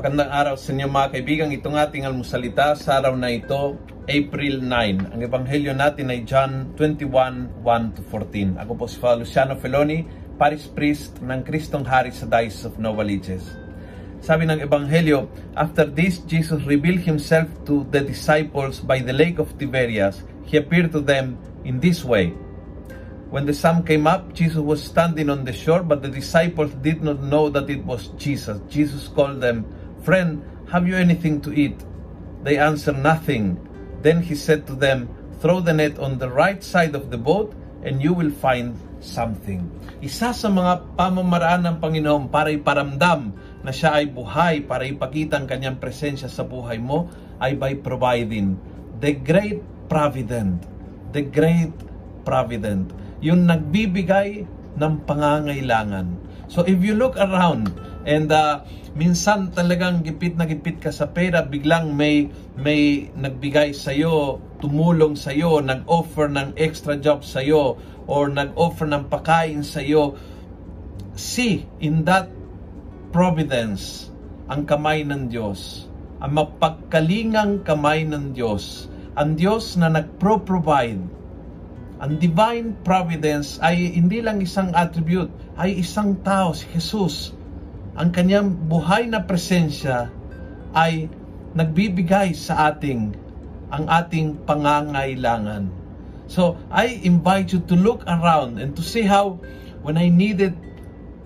Magandang araw sa inyo mga kaibigan. Itong ating almusalita sa araw na ito, April 9. Ang ebanghelyo natin ay John 21, 1-14. Ako po si Father Luciano Feloni, Paris Priest ng Kristong Hari sa Diocese of Novaliches. Sabi ng ebanghelyo, After this, Jesus revealed himself to the disciples by the lake of Tiberias. He appeared to them in this way. When the sun came up, Jesus was standing on the shore, but the disciples did not know that it was Jesus. Jesus called them, Friend, have you anything to eat? They answered, Nothing. Then he said to them, Throw the net on the right side of the boat, and you will find something. Isa sa mga pamamaraan ng Panginoon para iparamdam na siya ay buhay, para ipakita ang kanyang presensya sa buhay mo, ay by providing the great provident. The great provident yung nagbibigay ng pangangailangan. So if you look around and uh, minsan talagang gipit na gipit ka sa pera, biglang may may nagbigay sa iyo, tumulong sa iyo, nag-offer ng extra job sa iyo or nag-offer ng pakain sa iyo. See in that providence ang kamay ng Diyos, ang mapagkalingang kamay ng Diyos, ang Diyos na nagpro-provide ang divine providence ay hindi lang isang attribute, ay isang tao, si Jesus. Ang kanyang buhay na presensya ay nagbibigay sa ating ang ating pangangailangan. So, I invite you to look around and to see how when I needed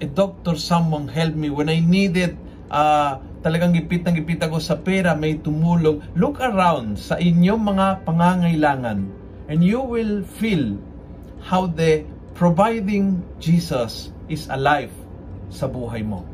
a doctor, someone help me. When I needed uh, talagang gipit ng gipit ako sa pera, may tumulong. Look around sa inyong mga pangangailangan and you will feel how the providing Jesus is alive sa buhay mo.